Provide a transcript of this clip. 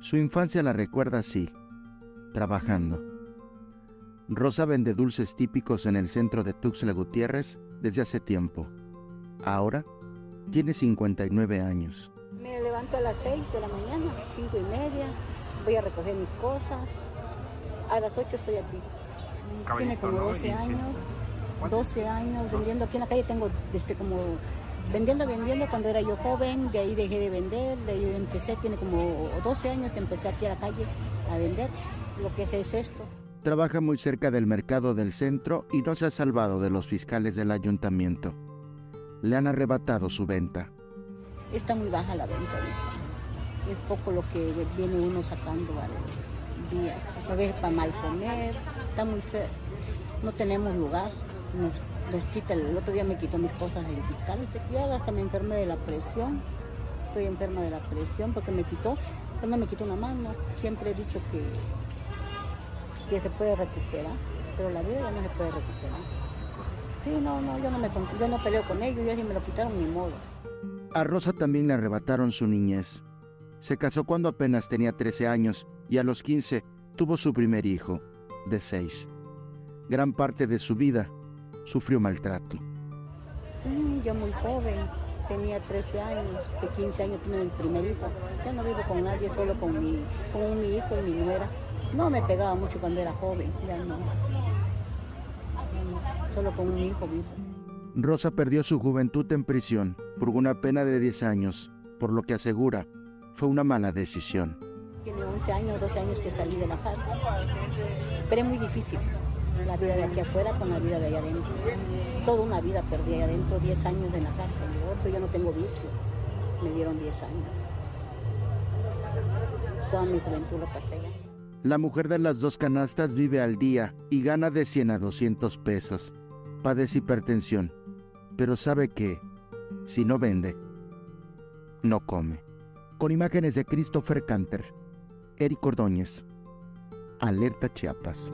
Su infancia la recuerda así, trabajando. Rosa vende dulces típicos en el centro de Tuxtla Gutiérrez desde hace tiempo. Ahora tiene 59 años. Me levanto a las 6 de la mañana, 5 y media, voy a recoger mis cosas. A las 8 estoy aquí. Tiene como 12 años, 12 años vendiendo aquí en la calle. Tengo este, como vendiendo, vendiendo cuando era yo joven, de ahí dejé de vender, de ahí empecé, tiene como 12 años que empecé aquí a la calle a vender. Lo que es esto. Trabaja muy cerca del mercado del centro y no se ha salvado de los fiscales del ayuntamiento. Le han arrebatado su venta. Está muy baja la venta Es poco lo que viene uno sacando al día. A veces para mal comer, está muy feo. No tenemos lugar. Nos, quita, el, otro día me quitó mis cosas el fiscal. Ya hasta me enfermé de la presión. Estoy enferma de la presión porque me quitó, cuando me quitó una mano. Siempre he dicho que que se puede recuperar, pero la vida ya no se puede recuperar. Sí, no, no, yo no, me, yo no peleo con ellos, ya si me lo quitaron ni modo. A Rosa también le arrebataron su niñez. Se casó cuando apenas tenía 13 años y a los 15 tuvo su primer hijo, de 6. Gran parte de su vida sufrió maltrato. Mm, yo muy joven, tenía 13 años, de 15 años tuve mi primer hijo. Ya no vivo con nadie, solo con mi, con mi hijo y mi nuera. No me pegaba mucho cuando era joven, ya no. Solo con un hijo vivo. Rosa perdió su juventud en prisión por una pena de 10 años, por lo que asegura fue una mala decisión. Tiene 11 años, 12 años que salí de la cárcel. Pero es muy difícil la vida de aquí afuera con la vida de allá adentro. Toda una vida perdí allá adentro, 10 años en la cárcel. Yo, yo no tengo vicio, me dieron 10 años. Toda mi juventud lo. La mujer de las dos canastas vive al día y gana de 100 a 200 pesos. Padece hipertensión, pero sabe que, si no vende, no come. Con imágenes de Christopher Canter, Eric Ordóñez, Alerta Chiapas.